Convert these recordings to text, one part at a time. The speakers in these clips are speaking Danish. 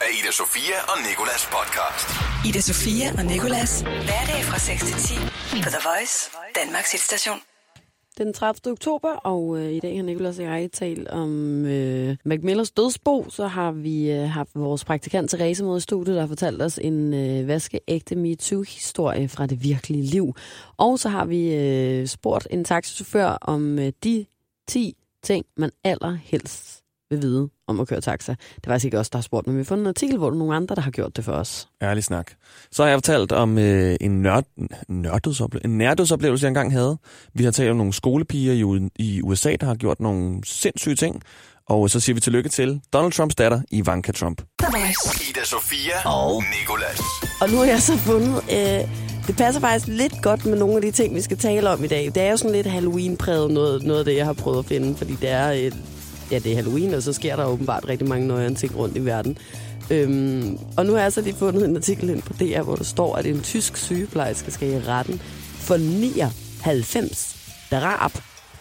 af Ida Sofia og Nikolas podcast. Ida Sofia og Nikolas. Hverdag fra 6 til 10 på The Voice, Danmarks hitstation. Den 30. oktober, og øh, i dag har Nicolas og jeg talt om øh, Macmillers dødsbo. Så har vi øh, haft vores praktikant Therese med i studiet, der har fortalt os en øh, vaskeægte MeToo-historie fra det virkelige liv. Og så har vi øh, spurgt en taxichauffør om øh, de 10 ting, man allerhelst vil vide om at køre taxa. Det var ikke også der har spurgt, men vi har fundet en artikel, hvor der er nogle andre, der har gjort det for os. Ærlig snak. Så har jeg fortalt om øh, en, nørd, nørdødsople- en nærdødsoplevelse, jeg engang havde. Vi har talt om nogle skolepiger i, i USA, der har gjort nogle sindssyge ting. Og så siger vi tillykke til Donald Trumps datter, Ivanka Trump. Ida Sofia og Nikolas. Og nu har jeg så fundet... Øh, det passer faktisk lidt godt med nogle af de ting, vi skal tale om i dag. Det er jo sådan lidt Halloween-præget noget, noget af det, jeg har prøvet at finde, fordi det er, øh, ja, det er Halloween, og så sker der åbenbart rigtig mange nøjere ting rundt i verden. Øhm, og nu har jeg så lige fundet en artikel ind på DR, hvor der står, at en tysk sygeplejerske skal i retten for 99 drab.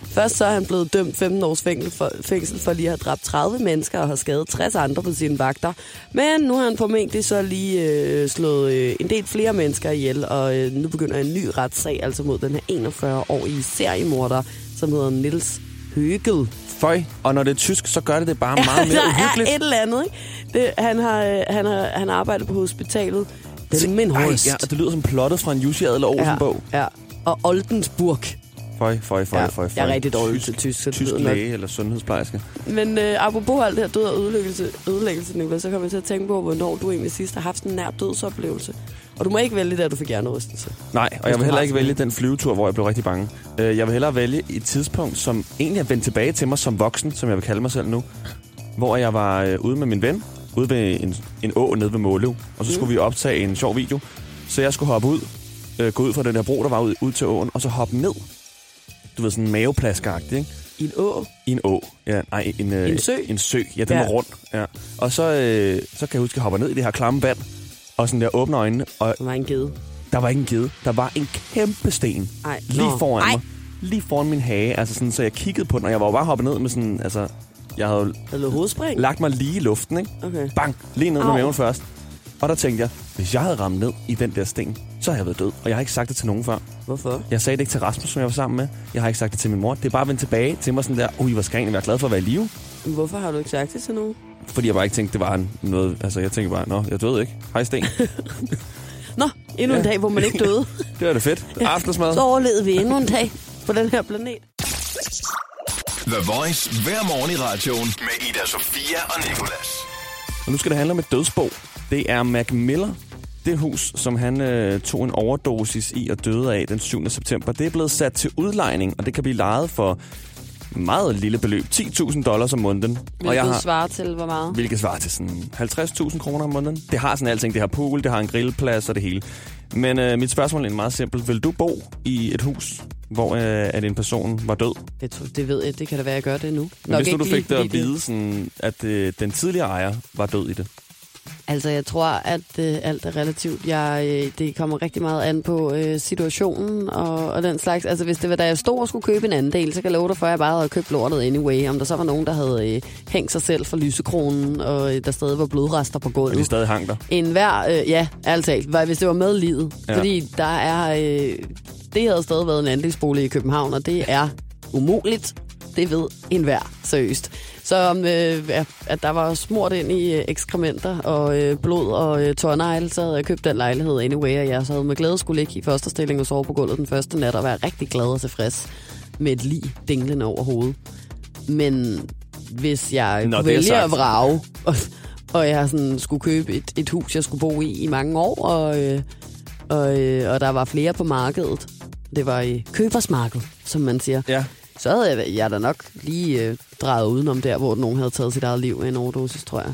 Først så er han blevet dømt 15 års fængsel for, fængsel for lige at have dræbt 30 mennesker og har skadet 60 andre på sine vagter. Men nu har han formentlig så lige øh, slået øh, en del flere mennesker ihjel, og øh, nu begynder en ny retssag, altså mod den her 41-årige seriemorder, som hedder Nils Høgel. Føj, og når det er tysk, så gør det det bare meget mere der uhyggeligt. er et eller andet, ikke? Det, han, har, øh, han, har, han har arbejdet på hospitalet. Den min Ej, ja, det lyder som plottet fra en Jussi Adler Olsen-bog. ja, ja. Og Oldensburg. Føj, føj, føj, Ja, føj, føj. jeg er rigtig dårlig til tysk, så Tysk lyder nok- læge eller sundhedsplejerske. Men øh, apropos alt det her død og ødelæggelse, ødelæggelse Nicolás, så kommer jeg til at tænke på, hvornår du egentlig sidst har haft en nær dødsoplevelse. Og du må ikke vælge det, at du fik hjernerystelse. Nej, og jeg vil heller ikke vælge den flyvetur, hvor jeg blev rigtig bange. Øh, Jeg vil hellere vælge et tidspunkt, som egentlig er vendt tilbage til mig som voksen, som jeg vil kalde mig selv nu. Hvor jeg var øh, ude med min ven, ude ved en, en å nede ved Måløv, og så skulle vi optage en sjov video. Så jeg skulle hoppe ud, øh, gå ud fra den der bro, der var ud, ud til åen, og så hoppe ned. Du ved, sådan maveplaskeagtigt, ikke? I en å. I en å. Ja, nej, en, øh, En sø? En sø, ja, den Ja. var rund. Ja. Og så, øh, så kan jeg huske, at jeg hopper ned i det her klamme vand, og sådan der åbner øjnene, og Der var en gede. der var ikke en gede. Der var en kæmpe sten Ej, lige nå. foran Ej. mig. Lige foran min hage. Altså sådan, så jeg kiggede på den, og jeg var jo bare hoppet ned med sådan... Altså, jeg havde lå hovedspring. lagt mig lige i luften, ikke? Okay. Bang! Lige ned med Au. maven først. Og der tænkte jeg, hvis jeg havde ramt ned i den der sten, så havde jeg været død. Og jeg har ikke sagt det til nogen før. Hvorfor? Jeg sagde det ikke til Rasmus, som jeg var sammen med. Jeg har ikke sagt det til min mor. Det er bare vendt tilbage til mig sådan der, ui, hvor skal jeg egentlig være glad for at være i live? Hvorfor har du ikke sagt det til nogen? Fordi jeg bare ikke tænkte, det var en- noget... Altså, jeg tænkte bare, nå, jeg døde ikke. Hej, sten. Nå, endnu en Ja. dag, hvor man ikke døde. det var det fedt. Aftensmad. Så overlevede vi endnu en dag på den her planet. The Voice hver morgen i radioen med Ida Sofia og Nikolas. Og nu skal det handle om et dødsbo. Det er Mac Miller. Det hus, som han øh, tog en overdosis i og døde af den 7. september, det er blevet sat til udlejning, og det kan blive lejet for et meget lille beløb. 10.000 dollars om måneden. og Hvilket jeg har, svarer til, hvor meget? hvilket svarer til sådan 50.000 kroner om måneden. Det har sådan alting. Det har pool, det har en grillplads og det hele. Men øh, mit spørgsmål er meget simpelt. Vil du bo i et hus, hvor øh, at en person var død? Det, tror- det ved jeg, det kan da være, jeg gør det nu. Men hvis nu du fik det at vide, sådan, at øh, den tidligere ejer var død i det. Altså, jeg tror, at øh, alt er relativt. Jeg, øh, det kommer rigtig meget an på øh, situationen og, og den slags. Altså, hvis det var, da jeg stod og skulle købe en anden del, så kan jeg love dig for, at jeg bare havde købt lortet anyway. Om der så var nogen, der havde øh, hængt sig selv fra lysekronen, og øh, der stadig var blodrester på Og gulvet. de stadig hang der. En hver, øh, ja, var- hvis det var med livet. Ja. Fordi der er, øh, det havde stadig været en andelsbolig i København, og det er umuligt. Det ved enhver, seriøst. Så øh, ja, at der var smurt ind i øh, ekskrementer og øh, blod og øh, tårnegle, så havde jeg købt den lejlighed anyway, og jeg så havde med glæde skulle ligge i første stilling og sove på gulvet den første nat og være rigtig glad og tilfreds med et lig dinglende over hovedet. Men hvis jeg Nå, er vælger at vrage, og, og jeg sådan skulle købe et, et hus, jeg skulle bo i i mange år, og, øh, og, øh, og der var flere på markedet. Det var i købersmarkedet, som man siger. Ja. Så havde jeg, jeg da nok lige øh, drejet udenom der, hvor nogen havde taget sit eget liv af en overdosis, tror jeg.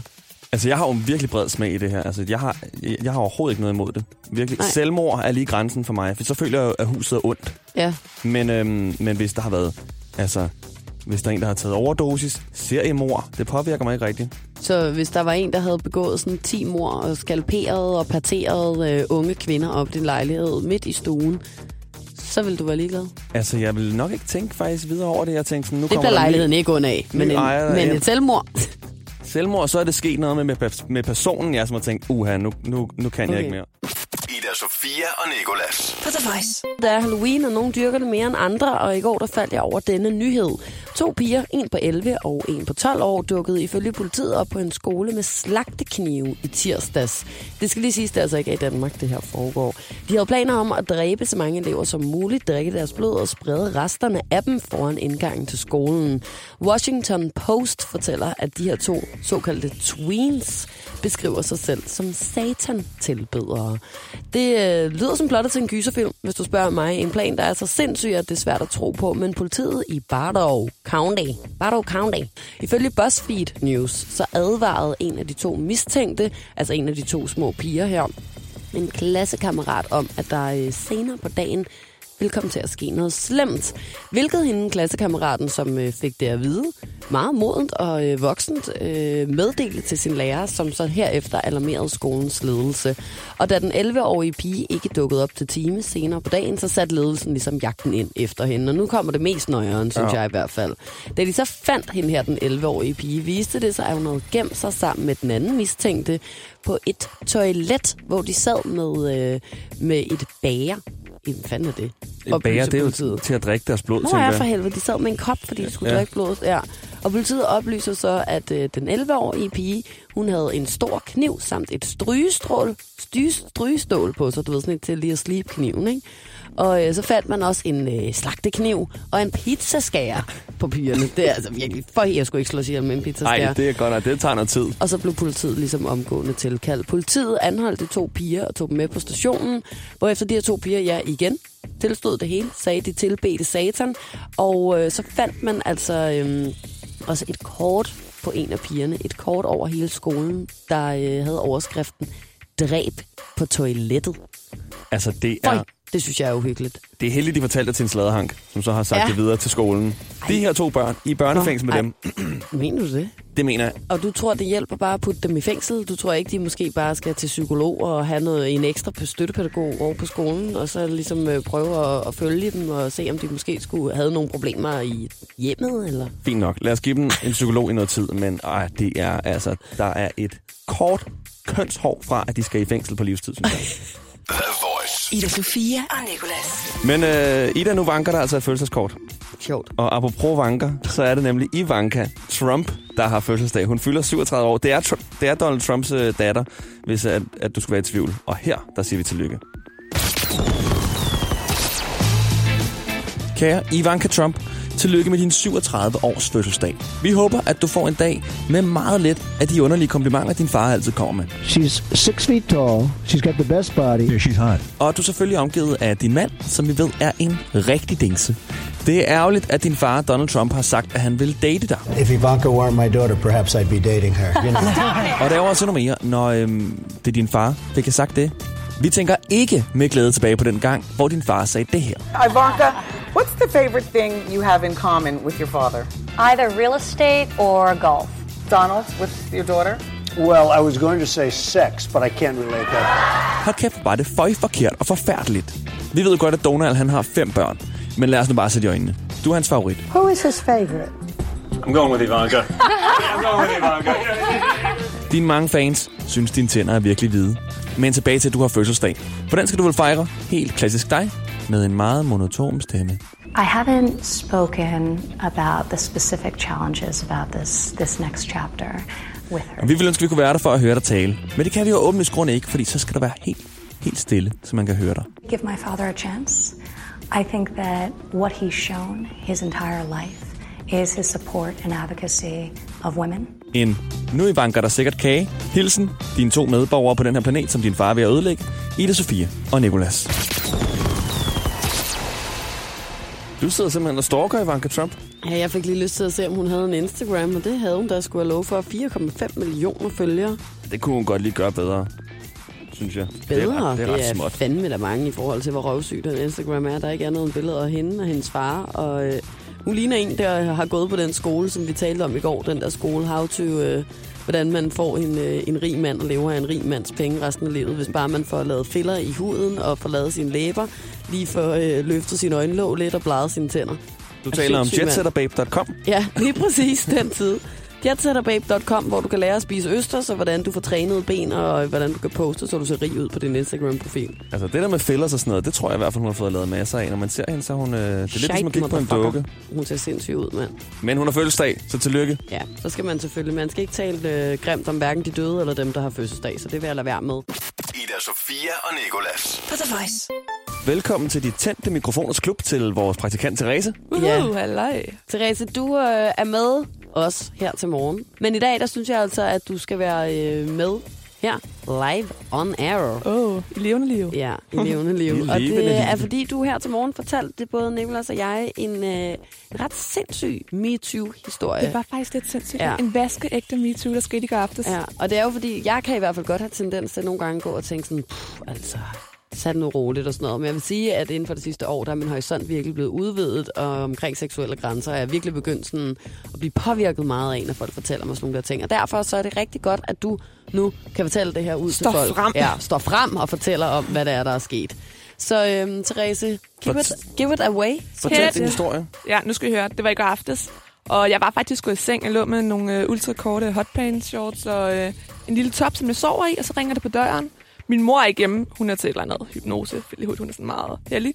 Altså, jeg har jo virkelig bred smag i det her. Altså, jeg har, jeg har overhovedet ikke noget imod det. Virkelig. Nej. Selvmord er lige grænsen for mig, for så føler jeg, at huset er ondt. Ja, Men, øhm, men hvis der har været, altså, hvis der er en, der har taget overdosis, seriemord, det påvirker mig ikke rigtigt. så hvis der var en, der havde begået sådan 10 mor og skalperet og parteret øh, unge kvinder op i din lejlighed midt i stuen, så ville du være ligeglad. Altså, jeg vil nok ikke tænke faktisk videre over det. Jeg tænkte sådan, nu Det kommer bliver lejligheden ikke under af, men, en, ejer men et selvmord. selvmord, så er det sket noget med, med, med personen, jeg som har tænkt, uha, nu, nu, nu kan jeg Okay. ikke mere. Ida Sofia og Nikolas. For The Voice. Der er Halloween, og nogle dyrker det mere end andre, og i går der faldt jeg over denne nyhed. To piger, en på 11 og en på 12 år, dukkede ifølge politiet op på en skole med slagteknive i tirsdags. Det skal lige siges, det er altså ikke i Danmark, det her foregår. De havde planer om at dræbe så mange elever som muligt, drikke deres blod og sprede resterne af dem foran indgangen til skolen. Washington Post fortæller, at de her to såkaldte tweens beskriver sig selv som satan-tilbedere. Det øh, øh, lyder som plottet til en gyserfilm, hvis du spørger mig. En plan, der er så sindssyg, at det er svært at tro på. Men politiet i Bardow County, Bardow County, ifølge BuzzFeed News, så advarede en af de to mistænkte, altså en af de to små piger her, en klassekammerat om, at der øh, senere på dagen vil komme til at ske noget slemt. Hvilket hende klassekammeraten, som øh, fik det at vide, meget modent og øh, voksent øh, meddelte til sin lærer, som så herefter alarmerede skolens ledelse. Og da den 11-årige pige ikke dukkede op til time senere på dagen, så satte ledelsen ligesom jagten ind efter hende. Og nu kommer det mest nøjeren, synes ja. jeg i hvert fald. Da de så fandt hende her, den 11-årige pige, viste det sig, at hun havde gemt sig sammen med den anden mistænkte på et toilet, hvor de sad med, øh, med et bager. Hvad fanden er det? Et bager, det er jo til at drikke deres blod, Nå tænker jeg. for helvede. De sad med en kop, fordi de skulle ja. drikke blodet. Ja. Og politiet oplyser så, at øh, den 11-årige pige, hun havde en stor kniv samt et strygestrål, strygestål på sig. Du ved, sådan et til lige at slibe kniven, ikke? Og øh, så fandt man også en øh, slagtekniv og en pizzaskærer på pigerne. Det er altså virkelig... For jeg skulle ikke slå sig med en pizzaskærer. Nej, det er godt nok. Det tager noget tid. Og så blev politiet ligesom omgående tilkaldt. Politiet anholdt de to piger og tog dem med på stationen, hvor efter de her to piger, ja igen, tilstod det hele, sagde de tilbedte satan. Og øh, så fandt man altså øh, også et kort på en af pigerne, et kort over hele skolen, der øh, havde overskriften Dræb på toilettet. Altså, det Føj, er, det synes jeg er uhyggeligt. det er heldigt, de fortalte det til en sladerhank, som så har sagt Ja. det videre til skolen. De her to børn, i børnefængsel med Ej. dem, Mener du det? Det mener jeg, Og du tror, det hjælper bare at putte dem i fængsel? Du tror ikke, de måske bare skal til psykolog og have noget, en ekstra støttepædagog over på skolen, og så ligesom øh, prøve at, at følge dem og se, om de måske skulle have nogle problemer i hjemmet? Eller? fint nok. Lad os give dem en psykolog i noget tid, men ej, det er altså, der er et kort kønshår fra, at de skal i fængsel på livstid, synes jeg. The Voice. Ida Sofia og Nicolas. Men øh, Ida, nu vanker der altså et fødselskort. Sjovt. Og apropos vanker, så er det nemlig Ivanka Trump, der har fødselsdag. Hun fylder 37 år. Det er, Tr- det er Donald Trumps øh, datter, hvis at, at du skulle være i tvivl. Og her, der siger vi tillykke. Kære Ivanka Trump, tillykke med din 37 års fødselsdag. Vi håber, at du får en dag med meget lidt af de underlige komplimenter, din far altid kommer med. She's six feet tall. She's got the best body. Yeah, she's hot. Og du selvfølgelig er omgivet af din mand, som vi ved er en rigtig dingse. Det er ærgerligt, at din far, Donald Trump, har sagt, at han vil date dig. If Ivanka weren't my daughter, perhaps I'd be dating her. You know. Og der er også endnu mere, når øhm, det er din far, fik jeg sagt det. Vi tænker ikke med glæde tilbage på den gang, hvor din far sagde det her. Ivanka, what's the favorite thing you have in common with your father? Either real estate or golf. Donald, with your daughter? well, I was going to say sex, but I can't relate that. Hold kæft, var det føj forkert og forfærdeligt. Vi ved jo godt, at Donald han har fem børn. Men lad os nu bare sætte i øjnene. Du er hans favorit. Who is his favorite? I'm going with Ivanka. I'm going with Ivanka. Dine mange fans synes, dine tænder er virkelig hvide. Men tilbage til, at du har fødselsdag. For den skal du vel fejre, helt klassisk dig, med en meget monoton stemme. I haven't spoken about the specific challenges about this this next chapter with her. Og vi ville ønske, at vi kunne være der for at høre dig tale. Men det kan vi jo åbne grund ikke, fordi så skal der være helt, helt stille, så man kan høre dig. Give my father a chance. I think that what he's shown his entire life is his support and advocacy of women. En nu i vanker der sikkert kage. Hilsen, dine to medborgere på den her planet, som din far er ved at ødelægge. Ida Sofie og Nikolas. Du sidder simpelthen og stalker Ivanka Trump. Ja, jeg fik lige lyst til at se, om hun havde en Instagram, og det havde hun, der skulle have lov for 4,5 millioner følgere. Det kunne hun godt lige gøre bedre, synes jeg. Bedre. Det er ret, det er det er småt. fandme der mange i forhold til, hvor røvsyg den Instagram er. Der er ikke andet end billeder af hende og hendes far. Og øh, hun ligner en, der har gået på den skole, som vi talte om i går. Den der skole, how to... Øh, hvordan man får en, øh, en rig mand og lever af en rig mands penge resten af livet, hvis bare man får lavet filler i huden og får lavet sine læber, lige får øh, løftet sine øjenlåg lidt og bladet sine tænder. Du taler om jetsetterbabe.com. Ja, lige præcis den tid. Jetsetterbabe.com, hvor du kan lære at spise østers, og hvordan du får trænet ben, og hvordan du kan poste, så du ser rig ud på din Instagram-profil. Altså, det der med fillers og sådan noget, det tror jeg i hvert fald, hun har fået lavet masser af. Når man ser hende, så er hun... Øh, det er lidt ligesom at kigge på en dukke. Hun ser sindssyg ud, mand. Men hun har fødselsdag, så tillykke. Ja, så skal man selvfølgelig... Man skal ikke tale øh, grimt om hverken de døde eller dem, der har fødselsdag, så det vil jeg lade være med. Ida Sofia og Nikolas. På The Voice. Velkommen til dit tændte mikrofoners klub til vores praktikant Therese. Ja. Uh, halløj. Therese, du øh, er med os her til morgen. Men i dag, der synes jeg altså, at du skal være øh, med her live on air. Åh, oh, i levende liv. Ja, i levende liv. I og det er fordi, du her til morgen fortalte det både Nicolas og jeg en, øh, en ret sindssyg MeToo-historie. Det var faktisk lidt sindssygt. Ja. En vaskeægte MeToo, der skete i går aftes. Ja, og det er jo fordi, jeg kan i hvert fald godt have tendens til nogle gange gå og tænke sådan, "Pff, altså, tag det nu roligt og sådan noget. Men jeg vil sige, at inden for det sidste år, der er min horisont virkelig blevet udvidet, og omkring seksuelle grænser er jeg virkelig begyndt sådan at blive påvirket meget af, når folk fortæller mig sådan nogle der ting. Og derfor så er det rigtig godt, at du nu kan fortælle det her ud Står til folk. frem. Ja, står frem og fortæller om, hvad det er, der er sket. Så øhm, Therese, give it, give it away. Fortæl din historie. Ja, nu skal I høre. Det var i går aftes. Og jeg var faktisk gået i seng. Jeg lå med nogle øh, ultrakorte hotpants shorts og øh, en lille top, som jeg sover i. Og så ringer det på døren. Min mor er ikke hjemme. Hun er til et eller andet hypnose. Fordi hun er sådan meget heldig.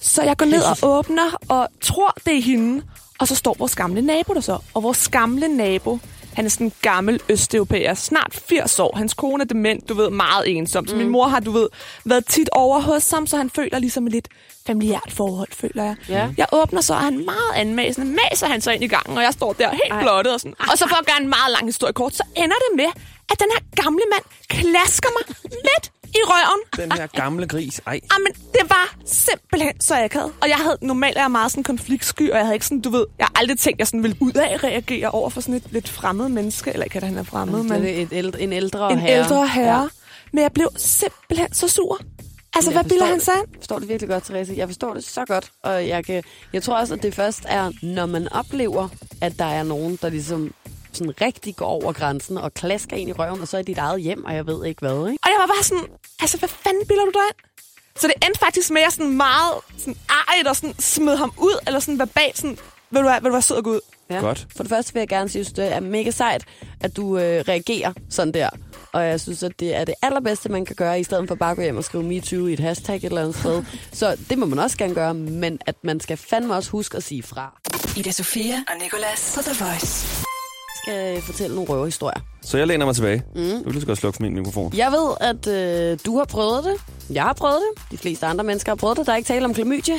Så jeg går ned og åbner og tror, det er hende. Og så står vores gamle nabo der så. Og vores gamle nabo, han er sådan en gammel østeuropæer, snart 80 år. Hans kone er dement, du ved, meget ensom. Så min mor har, du ved, været tit over hos ham, så han føler ligesom et lidt familiært forhold, føler jeg. Ja. Jeg åbner så, og han er meget anmæsende. Maser han så ind i gangen, og jeg står der helt Ej. blottet. Og, sådan. og så for at gøre en meget lang historie kort, så ender det med, at den her gamle mand klasker mig midt i røven. Den her gamle gris. Ej, Jamen, det var simpelthen så akavet. Og jeg havde normalt er jeg meget sådan konfliktsky, og jeg havde ikke sådan, du ved, jeg har aldrig tænkt, at jeg sådan ville ud af reagere over for sådan et lidt fremmed menneske. Eller ikke, at han er fremmed, men Det er et ældre, en ældre en herre. ældre herre. Ja. Men jeg blev simpelthen så sur. Altså, Jeg hvad bilder han sig. Jeg forstår det virkelig godt, Therese. Jeg forstår det så godt. Og jeg, kan, jeg tror også, at det først er, når man oplever, at der er nogen, der ligesom sådan rigtig går over grænsen og klasker ind i røven, og så er dit eget hjem, og jeg ved ikke hvad, ikke? Og jeg var bare sådan, altså, hvad fanden bilder du dig ind? Så det endte faktisk med, at jeg sådan meget sådan, ej, og sådan smed ham ud, eller sådan verbalt sådan, vil du være, vil du være sød og gå ud? Ja. Godt. For det første vil jeg gerne sige, at det er mega sejt, at du øh, reagerer sådan der. Og jeg synes, at det er det allerbedste, man kan gøre, i stedet for bare at gå hjem og skrive MeToo i et hashtag et eller andet sted. Så det må man også gerne gøre, men at man skal fandme også huske at sige fra. Ida Sofia og Nicolas på The Voice. Skal fortælle nogle røverhistorier. Så jeg læner mig tilbage. Mm. Du vil så godt slukke for min mikrofon. Jeg ved, at øh, du har prøvet det. Jeg har prøvet det. De fleste andre mennesker har prøvet det. Der er ikke tale om klamydia.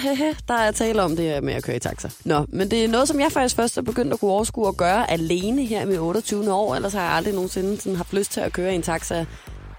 Der er tale om det her med at køre i taxa. Nå, men det er noget, som jeg faktisk først er begyndt at kunne overskue at gøre alene her med 28 år. Ellers har jeg aldrig nogensinde sådan haft lyst til at køre i en taxa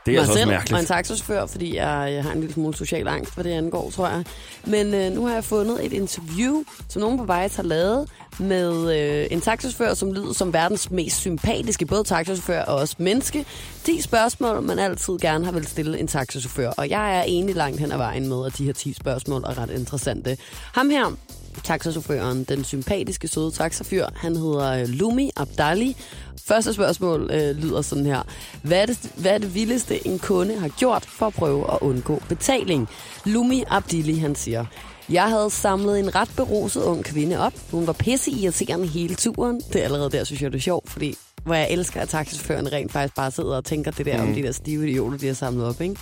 Det er mig altså også selv mærkeligt. og en taxachauffør, fordi jeg, jeg har en lille smule social angst, hvad det angår, tror jeg. Men øh, nu har jeg fundet et interview, som nogen på Vejs har lavet med øh, en taxachauffør, som lyder som verdens mest sympatiske, både taxachauffør og også menneske. 10 spørgsmål, man altid gerne har vil stille en taxachauffør. Og jeg er enig langt hen ad vejen med, at de her 10 spørgsmål er ret interessante. Ham her, taxachaufføren, den sympatiske, søde taxafyr. Han hedder øh, Lumi Abdali. Første spørgsmål øh, lyder sådan her. Hvad er, det, hvad er det vildeste, en kunde har gjort for at prøve at undgå betaling? Lumi Abdili, han siger, jeg havde samlet en ret beruset ung kvinde op. Hun var pisse irriterende hele turen. Det er allerede der, synes jeg, det er sjovt, fordi hvor jeg elsker, at taxichaufføren rent faktisk bare sidder og tænker det der mm. om de der stive idioter, de har samlet op. Ikke?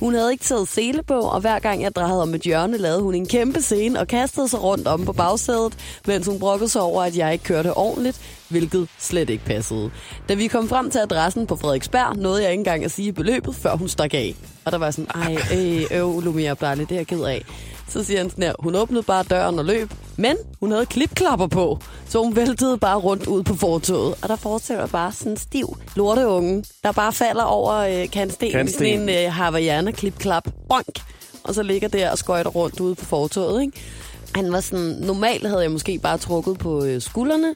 Hun havde ikke taget sele på, og hver gang jeg drejede om et hjørne, lavede hun en kæmpe scene og kastede sig rundt om på bagsædet, mens hun brokkede sig over, at jeg ikke kørte ordentligt, hvilket slet ikke passede. Da vi kom frem til adressen på Frederiksberg, nåede jeg ikke engang at sige beløbet, før hun stak af. Og der var sådan, ej, øh, øv, Lumia Abdali, det er jeg ked af. Så siger han sådan her, hun åbnede bare døren og løb, men hun havde klipklapper på, så hun væltede bare rundt ud på fortoget. Og der fortsætter bare sådan en stiv lorteunge, der bare falder over øh, kantsten, i Kantsten. sådan en øh, Havaiana klipklap, bonk, og så ligger der og skøjter rundt ude på fortoget, ikke? Han var sådan, normalt havde jeg måske bare trukket på øh, skuldrene,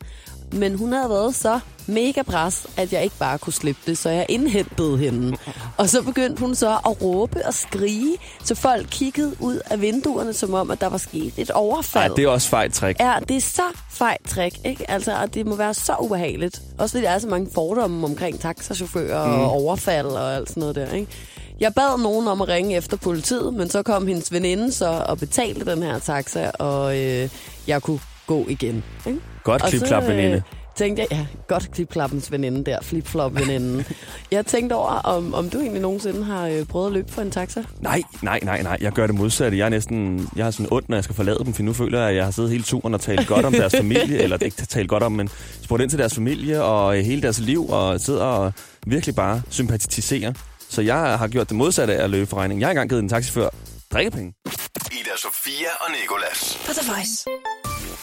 men hun havde været så mega pres, at jeg ikke bare kunne slippe det, så jeg indhentede hende. Og så begyndte hun så at råbe og skrige, så folk kiggede ud af vinduerne, som om, at der var sket et Ej, overfald. det er også fejt trick. Ja, det er så fejt trick, ikke? Altså, og det må være så ubehageligt. Også fordi der er så mange fordomme omkring taxachauffører mm. og overfald og alt sådan noget der, ikke? Jeg bad nogen om at ringe efter politiet, men så kom hendes veninde så og betalte den her taxa, og øh, jeg kunne gå igen. Ikke? Godt klipklap, veninde. tænkte jeg, ja, godt klipklappens veninde der, flip-flop-veninden. jeg tænkte over, om, om du egentlig nogensinde har øh, prøvet at løbe for en taxa? Nej, nej, nej, nej. Jeg gør det modsatte. Jeg er næsten, jeg har sådan ondt, når jeg skal forlade dem, for nu føler jeg, at jeg har siddet hele turen og talt godt om deres familie, eller ikke talt godt om, men spurgt ind til deres familie og øh, hele deres liv, og sidder og virkelig bare sympatiserer. Så jeg har gjort det modsatte af at løbe for regning. Jeg har engang givet en taxifør drikkepenge. Ida Sofia og Nikolas. På The Voice.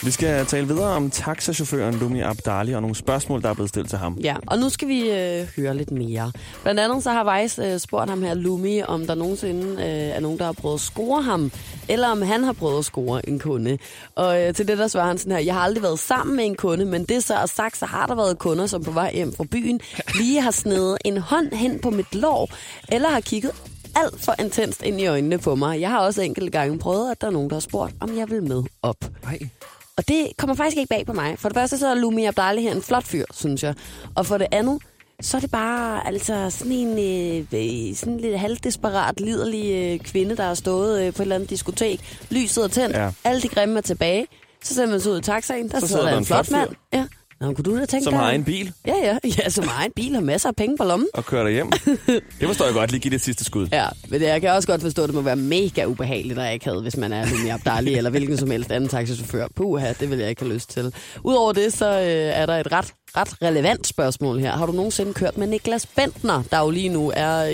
Vi skal tale videre om taxachaufføren Lumi Abdali og nogle spørgsmål, der er blevet stillet til ham. Ja, og nu skal vi øh, høre lidt mere. Blandt andet så har Weiss øh, spurgt ham her, Lumi, om der nogensinde øh, er nogen, der har prøvet at score ham, eller om han har prøvet at score en kunde. Og øh, til det der svarer han sådan her, jeg har aldrig været sammen med en kunde, men det så er sagt, så har der været kunder, som på vej hjem fra byen lige har snedet en hånd hen på mit lår, eller har kigget alt for intenst ind i øjnene på mig. Jeg har også enkelte gange prøvet, at der er nogen, der har spurgt, om jeg vil med op. Nej. Og det kommer faktisk ikke bag på mig. For det første så er Lumi Abdali her en flot fyr, synes jeg. Og for det andet, så er det bare altså sådan en øh, øh, sådan lidt halvdesperat, liderlig øh, kvinde, der har stået øh, på et eller andet diskotek. Lyset er tændt, Ja. alle de grimme er tilbage. Så sætter man sig ud i taxaen, der Så sidder der en flot fyr, mand. Ja. Nå, kunne du da tænke som dig- har en bil Ja, ja, ja, som har en bil og masser af penge på lommen. og kører dig hjem. det forstår jeg godt. Lige give det et sidste skud. Ja, men jeg kan også godt forstå, at det må være mega ubehageligt, jeg ikke havde, hvis man er Lumi Abdali eller hvilken som helst anden taxichauffør. Puha, det vil jeg ikke have lyst til. Udover det, så øh, er der et ret, ret relevant spørgsmål her. Har du nogensinde kørt med Niklas Bentner, der jo lige nu er øh,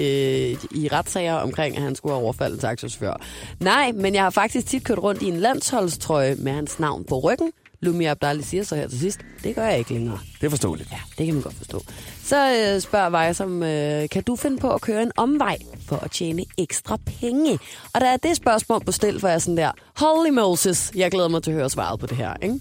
i retssager omkring, at han skulle have overfaldet en taxichauffør? Nej, men jeg har faktisk tit kørt rundt i en landsholdstrøje med hans navn på ryggen. Lumi Abdali siger så her til sidst, det gør jeg ikke længere. Det er forståeligt. Ja, det kan man godt forstå. Så øh, spørger Vej som, øh, kan du finde på at køre en omvej for at tjene ekstra penge? Og der er det spørgsmål på stil, for jeg er sådan der, holy Moses, jeg glæder mig til at høre svaret på det her, ikke?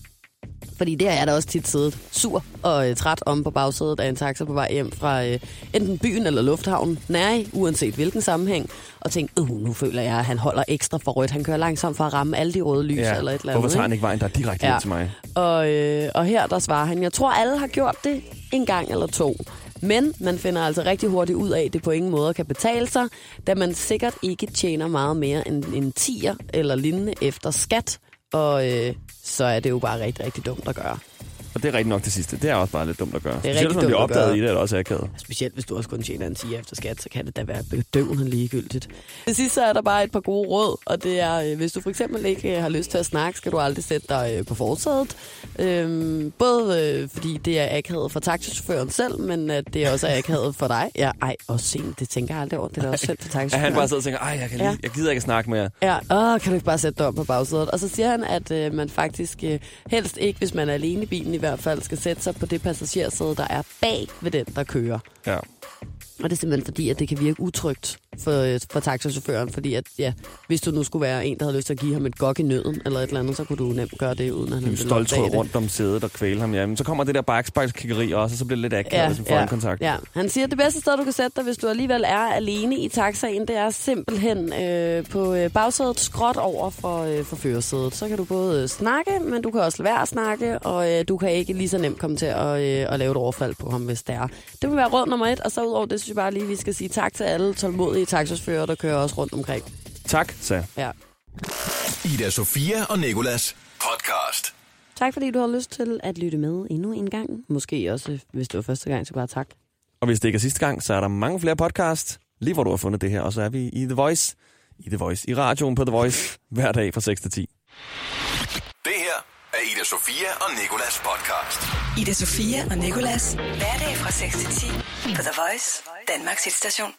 Fordi der er der også tit siddet sur og øh, træt om på bagsædet af en taxa på vej hjem fra øh, enten byen eller lufthavnen. Nej, uanset hvilken sammenhæng. Og tænkt, uh, nu føler jeg, at han holder ekstra for rødt. Han kører langsomt for at ramme alle de røde lys Ja. eller et eller andet. Hvorfor tager han ikke? vejen, der er direkte. Ja. til mig? Og, øh, og her der svarer han, jeg tror alle har gjort det en gang eller to. Men man finder altså rigtig hurtigt ud af, at det på ingen måde kan betale sig, da man sikkert ikke tjener meget mere end en tier eller lignende efter skat. Og øh, så er det jo bare rigtig, rigtig dumt at gøre. Og det er rigtig nok det sidste. Det er også bare lidt dumt at gøre. rigtig Specielt, hvis man bliver dumt at opdaget i det, er det også akavet. Specielt hvis du også kun tjener en 10 efter skat, så kan det da være bedøvende ligegyldigt. Til sidst så er der bare et par gode råd, og det er, øh, hvis du for eksempel ikke øh, har lyst til at snakke, skal du aldrig sætte dig øh, på forsædet. Øhm, både øh, fordi det er akavet for taxichaufføren selv, men at det også er akavet for dig. Ja, ej, og sent, det tænker jeg aldrig over. Det er også selv for At han taxichaufføren. bare sidder og tænker, ej, jeg, kan lige, Ja. jeg gider ikke snakke mere. Ja, åh, kan du ikke bare sætte dig op på bagsædet? Og så siger han, at øh, man faktisk øh, helst ikke, hvis man er alene i bilen i hvert fald, skal sætte sig på det passagersæde, der er bag ved den, der kører. Ja. Og det er simpelthen fordi, at det kan virke utrygt for, for taxachaufføren, fordi at, ja, hvis du nu skulle være en, der havde lyst til at give ham et gok i nøden, eller et eller andet, så kunne du nemt gøre det, uden at han ville stolt tråd rundt om sædet og kvæle ham. Ja, men så kommer det der bakspejlskiggeri også, og så bliver det lidt akavet, Ja, hvis man får ja, en kontakt. ja. Han siger, at det bedste sted, du kan sætte dig, hvis du alligevel er alene i taxaen, det er simpelthen øh, på øh, bagsædet skråt over for, øh, for førersædet. Så kan du både øh, snakke, men du kan også lade være at snakke, og øh, du kan ikke lige så nemt komme til at, øh, at lave et overfald på ham, hvis det er. Det vil være råd nummer et, og så udover det, synes jeg bare lige, vi skal sige tak til alle tålmodige taxachauffører, der kører også rundt omkring. Tak, sagde Ja. Ida Sofia og Nikolas podcast. Tak fordi du har lyst til at lytte med endnu en gang. Måske også, hvis det var første gang, så bare tak. Og hvis det ikke er sidste gang, så er der mange flere podcast, lige hvor du har fundet det her. Og så er vi i The Voice, i The Voice, i radioen på The Voice, hver dag fra 6 til 10. Det her er Ida Sofia og Nikolas podcast. Ida Sofia og Nikolas. Hverdag fra 6 til 10 på The Voice, Danmarks hitstation.